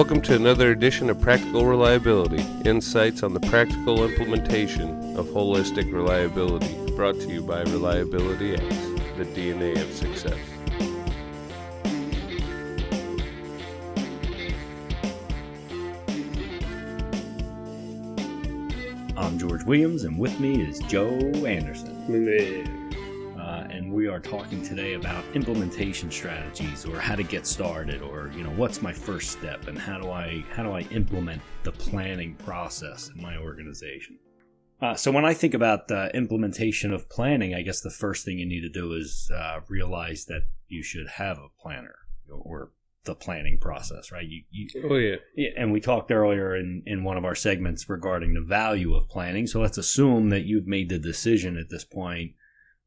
Welcome to another edition of Practical Reliability insights on the practical implementation of holistic reliability, brought to you by Reliability X, the DNA of success. I'm George Williams, and with me is Joe Anderson. And we are talking today about implementation strategies, or how to get started, or you know, what's my first step, and how do I how do I implement the planning process in my organization. Uh, so when I think about the implementation of planning, I guess the first thing you need to do is uh, realize that you should have a planner or the planning process, right? You, you Oh, yeah. yeah, and we talked earlier in, in one of our segments regarding the value of planning. So let's assume that you've made the decision at this point.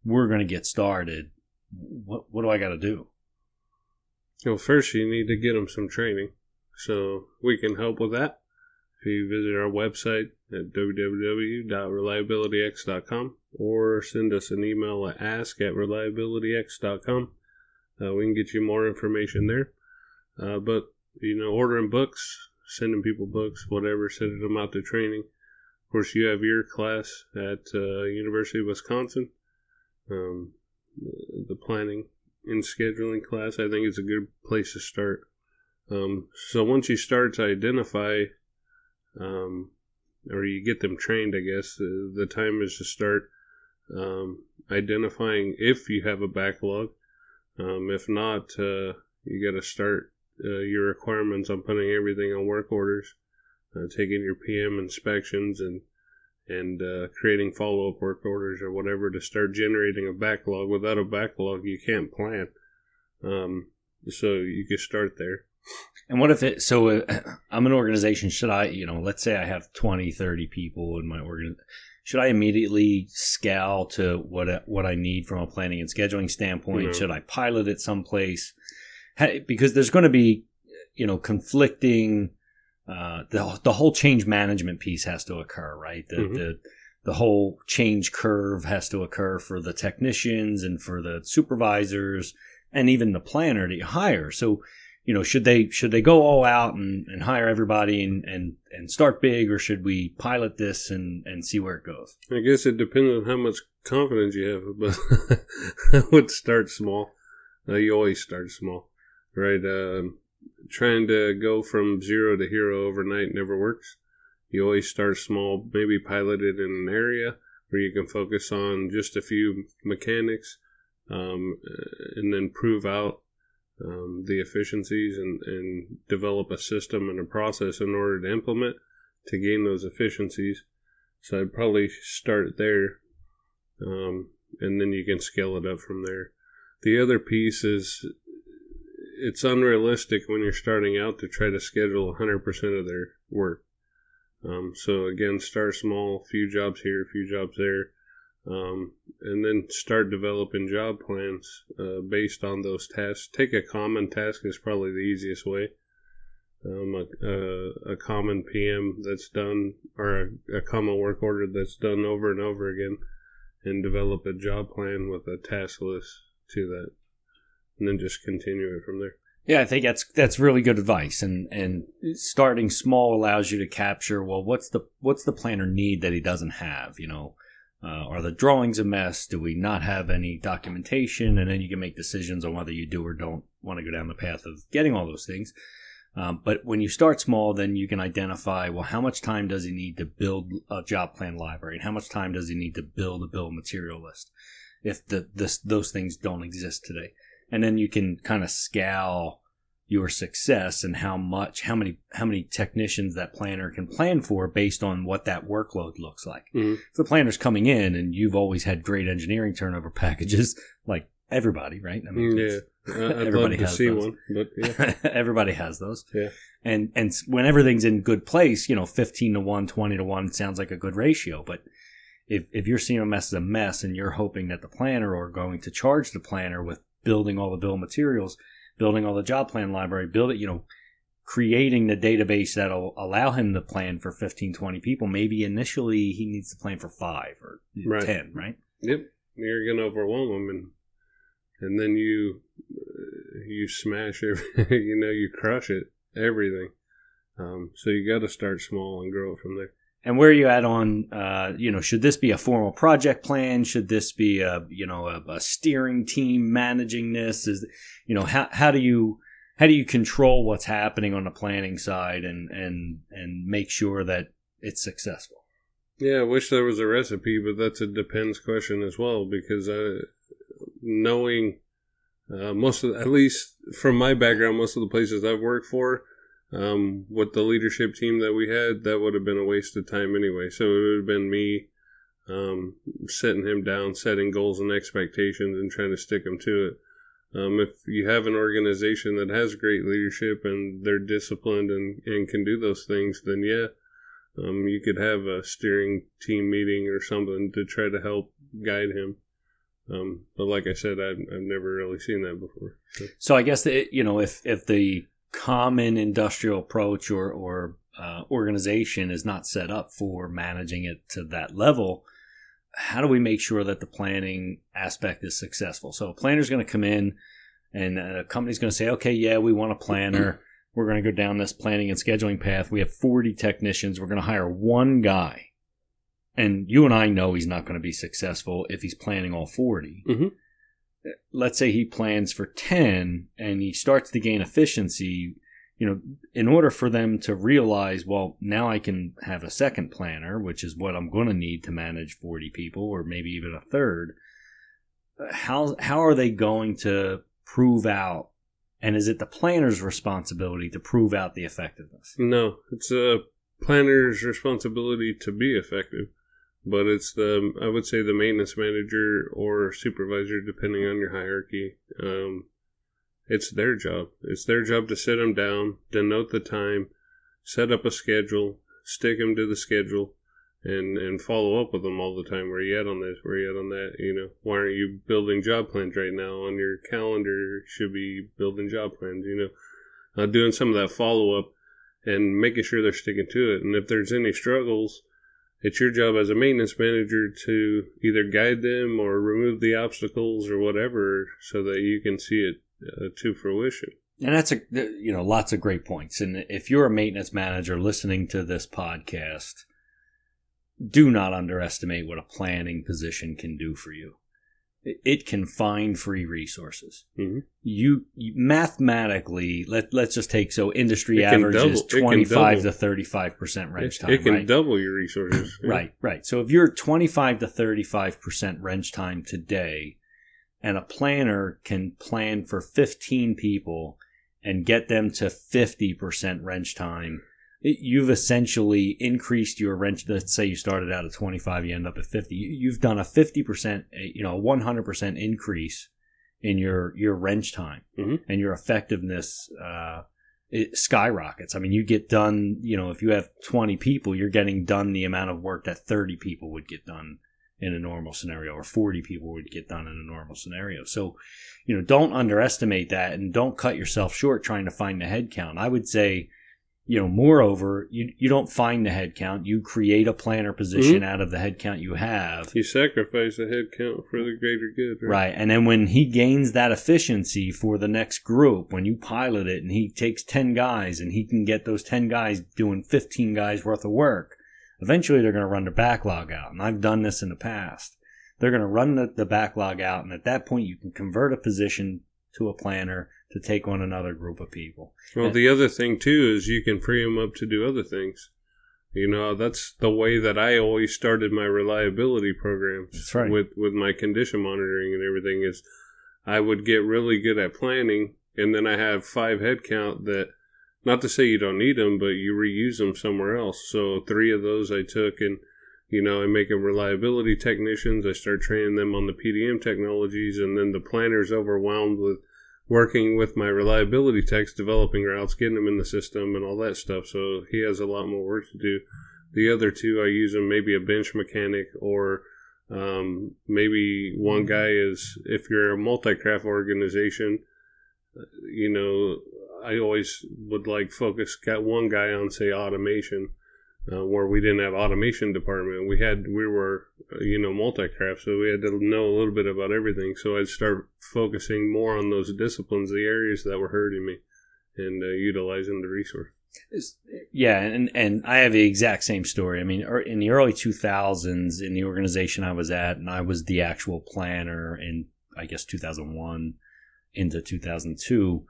We're going to get started. What, what do I got to do? Well, first, you need to get them some training. So we can help with that. If you visit our website at www.reliabilityx.com or send us an email at ask at reliabilityx.com, uh, we can get you more information there. Uh, but, you know, ordering books, sending people books, whatever, sending them out to training. Of course, you have your class at uh, University of Wisconsin, um, the planning and scheduling class. I think it's a good place to start. Um, so once you start to identify, um, or you get them trained, I guess uh, the time is to start um, identifying if you have a backlog. Um, if not, uh, you got to start uh, your requirements on putting everything on work orders, uh, taking your PM inspections, and and uh, creating follow up work orders or whatever to start generating a backlog. Without a backlog, you can't plan. Um, so you can start there. And what if it, so uh, I'm an organization, should I, you know, let's say I have 20, 30 people in my organ, should I immediately scale to what, what I need from a planning and scheduling standpoint? No. Should I pilot it someplace? Because there's going to be, you know, conflicting, uh, the, the whole change management piece has to occur, right? The, Mhm. the, the whole change curve has to occur for the technicians and for the supervisors and even the planner that you hire. So, you know, should they should they go all out and, and hire everybody and, and, and start big, or should we pilot this and, and see where it goes? I guess it depends on how much confidence you have, but I would start small. Uh, you always start small, right? Um, trying to go from zero to hero overnight never works. You always start small, maybe pilot it in an area where you can focus on just a few mechanics um, and then prove out um, the efficiencies and, and develop a system and a process in order to implement to gain those efficiencies. So I'd probably start there, um, and then you can scale it up from there. The other piece is it's unrealistic when you're starting out to try to schedule 100% of their work. Um, so again, start small, few jobs here, few jobs there, um, and then start developing job plans uh, based on those tasks. Take a common task is probably the easiest way. Um, a, a, a common PM that's done, or a, a common work order that's done over and over again, and develop a job plan with a task list to that, and then just continue it from there. Yeah, I think that's that's really good advice, and and starting small allows you to capture well, what's the what's the planner need that he doesn't have? You know, uh, are the drawings a mess? Do we not have any documentation? And then you can make decisions on whether you do or don't want to go down the path of getting all those things. Um, but when you start small, then you can identify well, how much time does he need to build a job plan library, and how much time does he need to build a bill material list, if the this those things don't exist today and then you can kind of scale your success and how much how many how many technicians that planner can plan for based on what that workload looks like Mhm. if the planner's coming in and you've always had great engineering turnover packages like everybody right i Mm, it's- yeah, I'd everybody has those. one, but yeah. everybody has those Yeah. and and when everything's in good place you know 15 to 1 20 to 1 sounds like a good ratio but if if your CMMS is a mess and you're hoping that the planner or going to charge the planner with building all the bill of materials building all the job plan library build it you know creating the database that'll allow him to plan for 15 20 people maybe initially he needs to plan for 5 or Right. 10 right Yep, you're gonna overwhelm him and and then you uh, you smash every, you know, you crush it, everything. Um, so you got to start small and grow it from there. And where are you at on, uh, you know, should this be a formal project plan? Should this be a, you know, a, a, steering team managing this? Is, you know, how, how do you, how do you control what's happening on the planning side and, and, and make sure that it's successful? Yeah, I wish there was a recipe, but that's a depends question as well because uh, knowing uh, most of, at least from my background, most of the places I've worked for, um, with the leadership team that we had, that would have been a waste of time anyway. So it would have been me um, sitting him down, setting goals and expectations, and trying to stick him to it. Um, if you have an organization that has great leadership and they're disciplined and, and can do those things, then yeah, um, you could have a steering team meeting or something to try to help guide him. Um, but like I said, I've, I've never really seen that before. So, so I guess that, you know, if if the common industrial approach or or uh, organization is not set up for managing it to that level, how do we make sure that the planning aspect is successful? So a planner is going to come in, and a company's going to say, okay, yeah, we want a planner. We're going to go down this planning and scheduling path. We have 40 technicians. We're going to hire one guy. And you and I know he's not going to be successful if he's planning all 40. Mm-hmm let's say he plans for 10 and he starts to gain efficiency, you know, in order for them to realize, well, now I can have a second planner, which is what I'm going to need to manage 40 people or maybe even a third. How, how are they going to prove out? And is it the planner's responsibility to prove out the effectiveness? No, it's a planner's responsibility to be effective but it's the I would say the maintenance manager or supervisor, depending on your hierarchy. Um, it's their job. It's their job to sit them down, denote the time, set up a schedule, stick them to the schedule, and and follow up with them all the time. Where you at on this? Where you at on that? You know, why aren't you building job plans right now? On your calendar should be building job plans. You know, uh, doing some of that follow up and making sure they're sticking to it. And if there's any struggles it's your job as a maintenance manager to either guide them or remove the obstacles or whatever so that you can see it uh, to fruition. And that's a you know lots of great points. And if you're a maintenance manager listening to this podcast, do not underestimate what a planning position can do for you it can find free resources. Mm-hmm. You, you, mathematically let let's just take so industry average double, is twenty five to thirty five percent wrench time. It can right? double your resources. Yeah. Right, right. So if you're twenty five to thirty five percent wrench time today, and a planner can plan for fifteen people and get them to fifty percent wrench time you've essentially increased your wrench. Let's say you started out at 25, you end up at 50. You've done a 50%, you know, 100% increase in your, your wrench time mm-hmm. and your effectiveness, uh, it skyrockets. I mean, you get done, you know, if you have 20 people, you're getting done the amount of work that 30 people would get done in a normal scenario or 40 people would get done in a normal scenario. So, you know, don't underestimate that and don't cut yourself short trying to find the head count. I would say, you know, moreover, you you don't find the headcount. You create a planner position mm-hmm. out of the headcount you have. You sacrifice the headcount for the greater good. Right? right. And then when he gains that efficiency for the next group, when you pilot it and he takes 10 guys and he can get those 10 guys doing 15 guys worth of work, eventually they're going to run the backlog out. And I've done this in the past. They're going to run the, the backlog out. And at that point, you can convert a position to a planner to take on another group of people. Well, and, the other thing too is you can free them up to do other things. You know, that's the way that I always started my reliability programs right. with with my condition monitoring and everything is I would get really good at planning and then I have five head count that not to say you don't need them, but you reuse them somewhere else. So three of those I took and you know, I make them reliability technicians. I start training them on the PDM technologies, and then the planner's overwhelmed with working with my reliability techs, developing routes, getting them in the system, and all that stuff. So he has a lot more work to do. The other two, I use them maybe a bench mechanic or um, maybe one guy is if you're a multi-craft organization, you know, I always would like focus got one guy on say automation uh, where we didn't have automation department. We had we were uh, you know multi-craft, so we had to know a little bit about everything. So I'd start focusing more on those disciplines, the areas that were hurting me, and uh, utilizing the resource. Yeah, and and I have the exact same story. I mean, er, in the early 2000s, in the organization I was at, and I was the actual planner in, I guess, 2001 into 2002.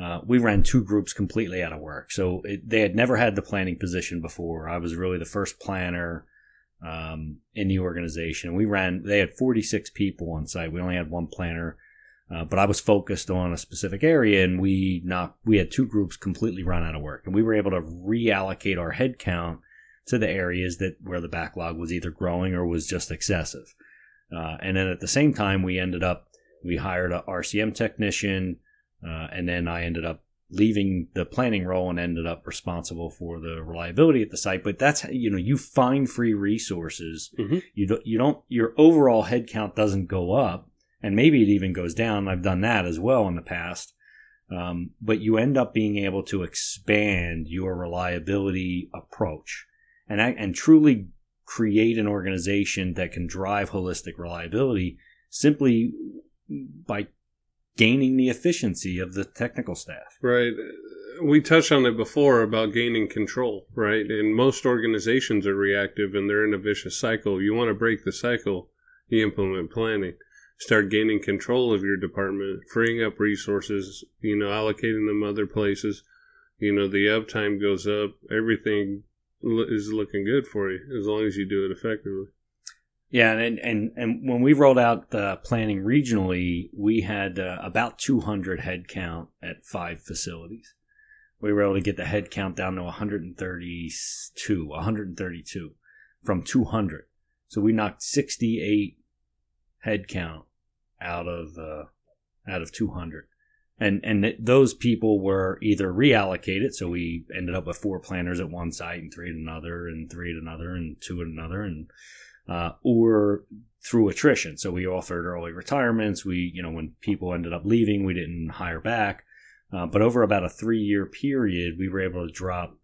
Uh, we ran two groups completely out of work. So it, they had never had the planning position before. I was really the first planner um, in the organization. We ran, they had 46 people on site. We only had one planner, uh, but I was focused on a specific area and we not, we had two groups completely run out of work and we were able to reallocate our headcount to the areas that where the backlog was either growing or was just excessive. Uh, and then at the same time, we ended up, we hired a RCM technician, uh, and then I ended up leaving the planning role and ended up responsible for the reliability at the site. But that's you know you find free resources. Mm-hmm. You don't you don't your overall headcount doesn't go up, and maybe it even goes down. I've done that as well in the past. Um, but you end up being able to expand your reliability approach and and truly create an organization that can drive holistic reliability simply by gaining the efficiency of the technical staff. Right. We touched on it before about gaining control, right? And most organizations are reactive and they're in a vicious cycle. You want to break the cycle, you implement planning. Start gaining control of your department, freeing up resources, you know, allocating them other places. You know, the uptime goes up, everything is looking good for you as long as you do it effectively. Yeah, and and and when we rolled out the planning regionally, we had uh, about 200 head count at five facilities. We were able to get the head count down to 132, 132 from 200. So we knocked 68 head count out of uh, out of 200. And and th- those people were either reallocated, so we ended up with four planners at one site and three at another, and three at another, and two at another, and uh, or through attrition. So we offered early retirements. We, you know, when people ended up leaving, we didn't hire back. Uh, but over about a three year period, we were able to drop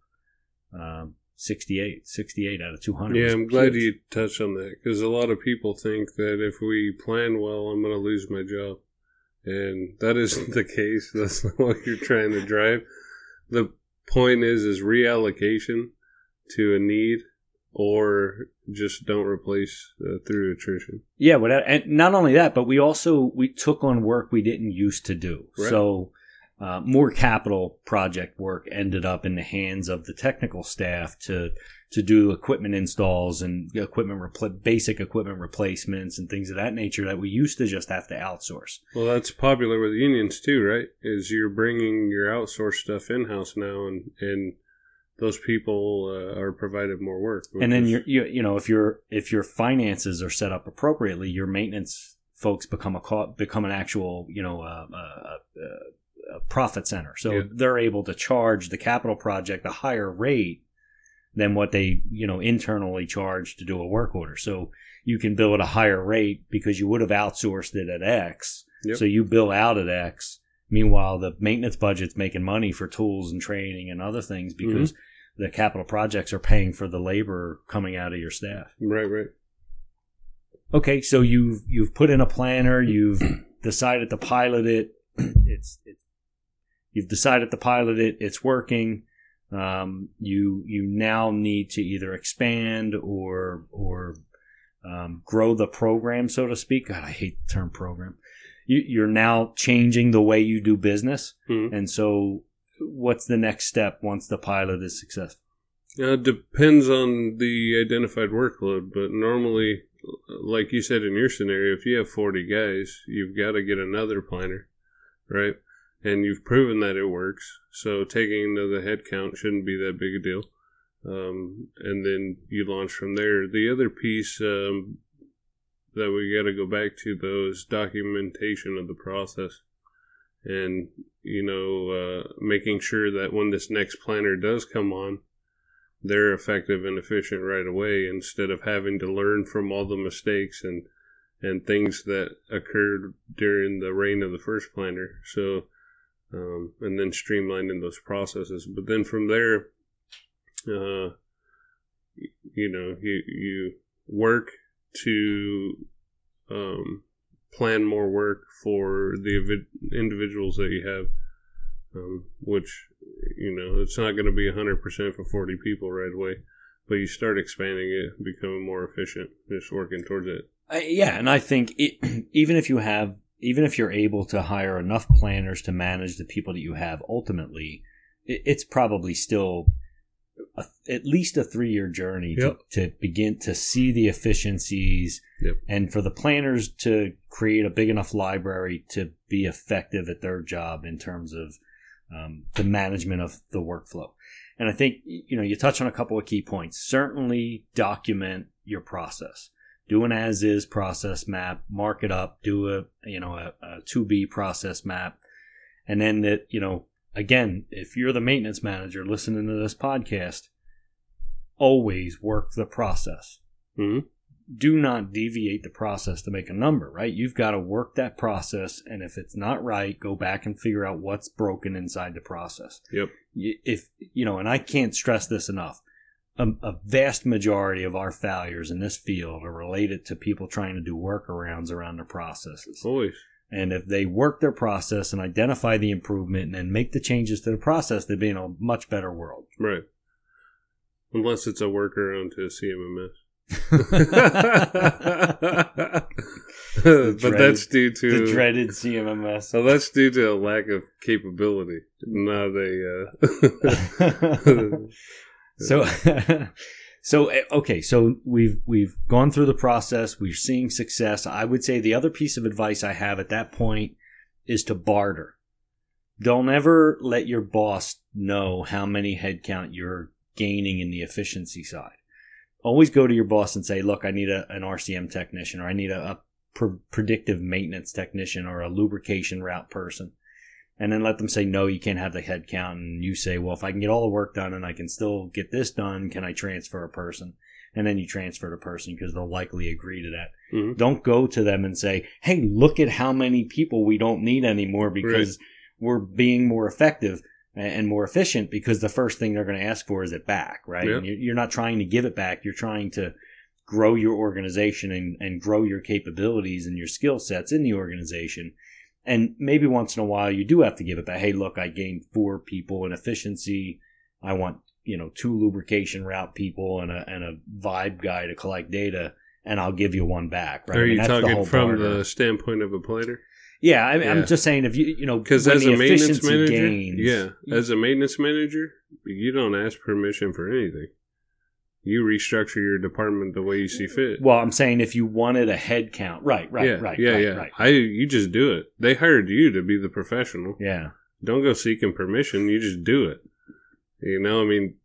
um, 68, 68 out of 200. Yeah, I'm glad you touched on that because a lot of people think that if we plan well, I'm going to lose my job. And that isn't the case. That's not what you're trying to drive. The point is, is reallocation to a need or just don't replace uh, through attrition. Yeah, but and not only that, but we also we took on work we didn't used to do. Right. So uh, more capital project work ended up in the hands of the technical staff to to do equipment installs and equipment repl- basic equipment replacements and things of that nature that we used to just have to outsource. Well, that's popular with unions too, right? Is you're bringing your outsourced stuff in house now and and those people uh, are provided more work. And then you you know if your if your finances are set up appropriately, your maintenance folks become a become an actual you know uh, uh, uh, a profit center. So yeah. they're able to charge the capital project a higher rate than what they you know internally charge to do a work order. So you can bill at a higher rate because you would have outsourced it at X. Yep. So you bill out at X Meanwhile, the maintenance budget's making money for tools and training and other things because mm-hmm. The capital projects are paying for the labor coming out of your staff. Right, right. Okay, so you've you've put in a planner, you've decided to pilot it. It's it's you've decided to pilot it. It's working. Um, you you now need to either expand or or um, grow the program, so to speak. God, I hate the term program you, are now changing the way you do business. Mm-hmm. And so, what's the next step once the pilot is successful? Uh, it depends on the identified workload, but normally, like you said in your scenario, if you have 40 guys, you've got to get another planner, right? And you've proven that it works. So taking the head count shouldn't be that big a deal. Um, and then you launch from there. The other piece um, that we got to go back to those documentation of the process and you know uh, making sure that when this next planner does come on they're effective and efficient right away instead of having to learn from all the mistakes and and things that occurred during the reign of the first planner. So um, and then streamlining those processes. But then from there uh, you know you you work to um, plan more work for the individuals that you have, um, which you know, it's not going to be 100% for 40 people right away, but you start expanding it, becoming more efficient, just working towards it. Uh, yeah, and I think it, even if you have, even if you're able to hire enough planners to manage the people that you have, ultimately, it, it's probably still a, at least a three year journey Yep. to, to begin to see the efficiencies Yep. and for the planners to create a big enough library to be effective at their job in terms of um, the management of the workflow. And I think you know you touch on a couple of key points. Certainly document your process. Do an as is process map, mark it up, do a you know a, a to be process map, and then that you know again if you're the maintenance manager listening to this podcast, always work the process hmm do not deviate the process to make a number, right? You've got to work that process, and if it's not right, go back and figure out what's broken inside the process. Yep. If you know, and I can't stress this enough, a, a vast majority of our failures in this field are related to people trying to do workarounds around their processes. Always. And if they work their process and identify the improvement and then make the changes to the process, they'd be in a much better world. Right. Unless it's a workaround to a CMMS. but dreaded- that's due to the dreaded CMMS. So that's due to a lack of capability, not a. Uh, so so eh, okay so we've we've gone through the process. We're seeing success. I would say the other piece of advice i have at that point is to barter. Don't ever let your boss know how many headcount you're gaining in the efficiency side. Always go to your boss and say look i need a, an rcm technician or i need a, a pre- predictive maintenance technician or a lubrication route person and then let them say no you can't have the head count. And you say well if i can get all the work done and i can still get this done can i transfer a person? And then you transfer the person because they'll likely agree to that. Mhm. don't go to them and say hey look at how many people we don't need anymore because we're being more effective and more efficient because the first thing they're going to ask for is it back right? Yeah. and you- you're not trying to give it back. You're trying to grow your organization and, and grow your capabilities and your skill sets in the organization and maybe once in a while you do have to give it back. Hey, look, I gained four people in efficiency. I want, you know, two lubrication route people and a, and a vibe guy to collect data and I'll give you one back. Right. Are I mean, you that's the talking whole from barter. the standpoint of a planner? yeah. I mean, Yeah. I'm just saying if you, you know, Because as the a maintenance manager, gains, yeah, as a maintenance manager, you don't ask permission for anything. You restructure your department the way you see fit. well, I'm saying if you wanted a head count, right, right, yeah, right, yeah, right, yeah. right. I you just do it. They hired you to be the professional. Yeah. Don't go seeking permission. You just do it. You know, I mean,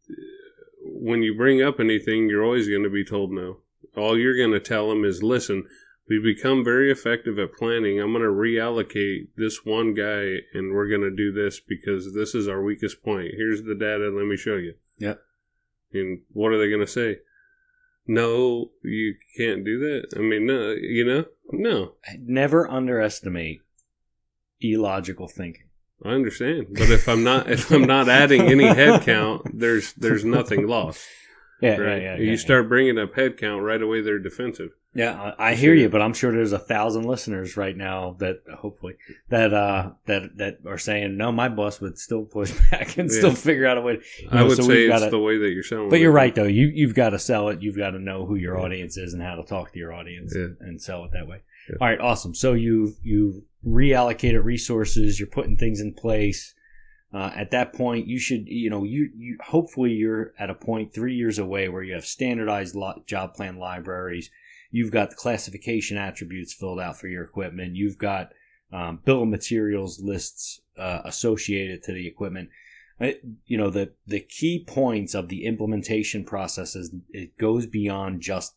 when you bring up anything, you're always going to be told no. All you're going to tell them is, listen, we've become very effective at planning. I'm going to reallocate this one guy and we're going to do this because this is our weakest point. Here's the data. Let me show you. Yep. And what are they going to say? No, you can't do that. I mean, no, you know, no. Never underestimate illogical thinking. I understand, but if I'm not if I'm not adding any head count, there's there's nothing lost. Yeah, Right? yeah, yeah. you yeah, start bringing up head count right away, they're defensive. Yeah, I, I hear you, but I'm sure there's a thousand listeners right now that hopefully that uh that that are saying no, my boss would still push back and still figure out a way. I know, would so say it's gotta- the way that you're selling. But you're right though. You you've got to sell it. You've got to know who your audience is and how to talk to your audience Yeah. and, and sell it that way. Yeah. All right, awesome. So you've you've reallocated resources. You're putting things in place. Uh, at that point, you should you know you you hopefully you're at a point three years away where you have standardized lo- job plan libraries. You've got the classification attributes filled out for your equipment. You've got um, bill of materials lists uh, associated to the equipment. I- you know the the key points of the implementation process is it goes beyond just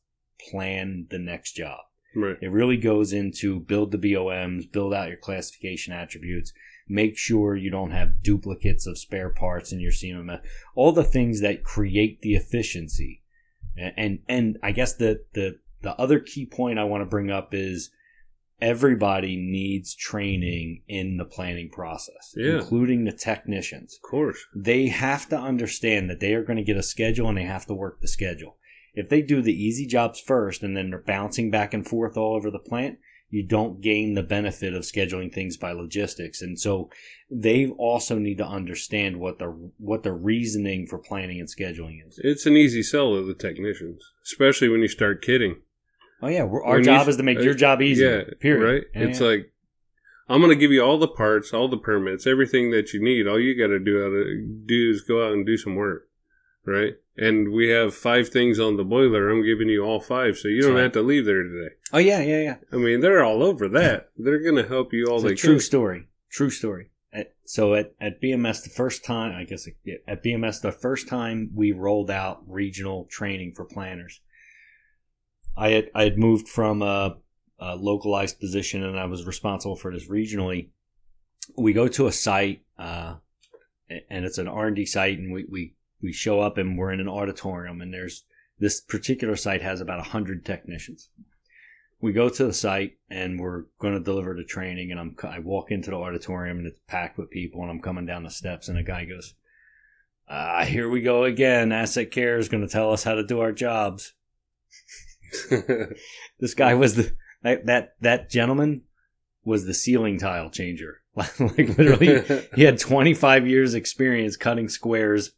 plan the next job. Right. It really goes into build the BOMs, build out your classification attributes, make sure you don't have duplicates of spare parts in your CMMS, all the things that create the efficiency. And and, and I guess the, the the other key point I want to bring up is everybody needs training in the planning process, Yeah. including the technicians Of course. they have to understand that they are going to get a schedule and they have to work the schedule. If they do the easy jobs first and then they're bouncing back and forth all over the plant, you don't gain the benefit of scheduling things by logistics. And so they also need to understand what the what the reasoning for planning and scheduling is. It's an easy sell to the technicians, especially when you start kidding. Oh yeah, our When job you- is to make uh, your job easy. Yeah, period. Right? It's yeah. like I'm going to give you all the parts, all the permits, everything that you need. All you got to do out of, do is go out and do some work, right? And we have five things on the boiler. I'm giving you all five, so you don't have to leave there today. oh yeah, yeah, yeah. I mean, they're all over that. They're going to help you all It's they a true can. story. True story. At, so at, at BMS, the first time, I guess at BMS, the first time we rolled out regional training for planners, I had I had moved from a, a localized position and I was responsible for this regionally. We go to a site, uh, and it's an R and D site, and we, we we show up and we're in an auditorium, and there's this particular site has about hundred technicians. We go to the site and we're going to deliver the training and I'm I walk into the auditorium and it's packed with people and I'm coming down the steps and a guy goes ah here we go again. Asset care is going to tell us how to do our jobs. This guy was the that that, that gentleman was the ceiling tile changer. Like literally he had 25 years experience cutting squares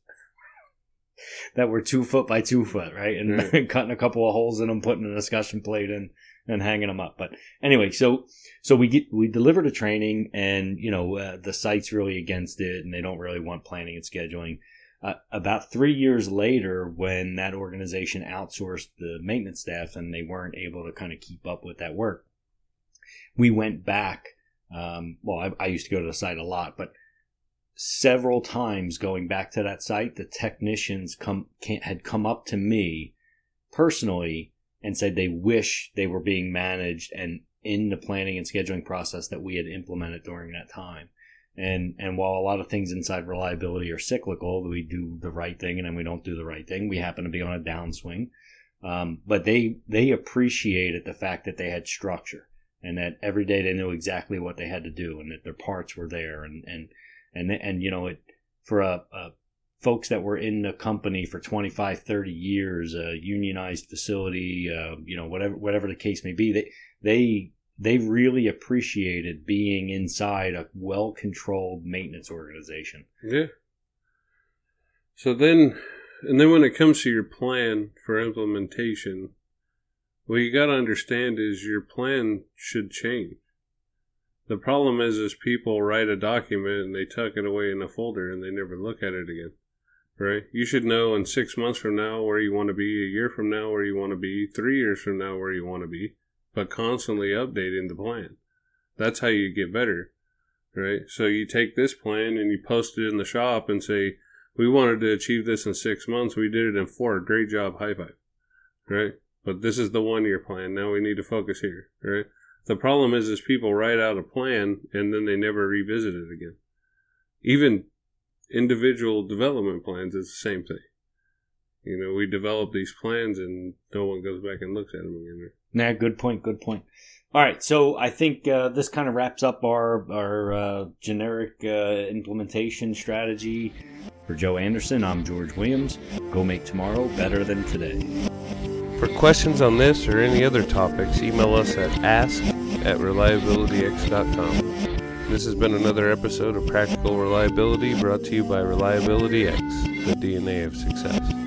that were two foot by two foot, right? And cutting a couple of holes in them, putting a discussion plate in, and hanging them up. But anyway, so so we get we deliver the training, and you know uh, the site's really against it, and they don't really want planning and scheduling. Uh, about three years later, when that organization outsourced the maintenance staff and they weren't able to kind of keep up with that work, we went back. Um, well, I, I used to go to the site a lot, but several times going back to that site, the technicians come had come up to me personally and said they wish they were being managed and in the planning and scheduling process that we had implemented during that time. And and while a lot of things inside reliability are cyclical, we do the right thing and then we don't do the right thing. We happen to be on a downswing, um, but they they appreciated the fact that they had structure and that every day they knew exactly what they had to do and that their parts were there and and and and you know it for a, a folks that were in the company for 25 30 years a unionized facility uh, you know whatever whatever the case may be they they they really appreciated being inside a well controlled maintenance organization Yeah. So then, and then when it comes to your plan for implementation, what you got to understand is your plan should change. The problem is, is people write a document and they tuck it away in a folder and they never look at it again. Right? You should know in six months from now where you want to be, a year from now where you want to be, three years from now where you want to be, but constantly updating the plan. That's how you get better. Right? So you take this plan and you post it in the shop and say, we wanted to achieve this in six months. We did it in four. Great job. High five. Right? But this is the one year plan. Now we need to focus here. Right? The problem is, is people write out a plan and then they never revisit it again. Even individual development plans is the same thing. You know, we develop these plans and no one goes back and looks at them again. Nah, good point. Good point. All right, so I think uh, this kind of wraps up our our uh, generic uh, implementation strategy. For Joe Anderson, I'm George Williams. Go make tomorrow better than today. For questions on this or any other topics, email us at ask at reliabilityx.com. This has been another episode of Practical Reliability brought to you by Reliability X, the DNA of success.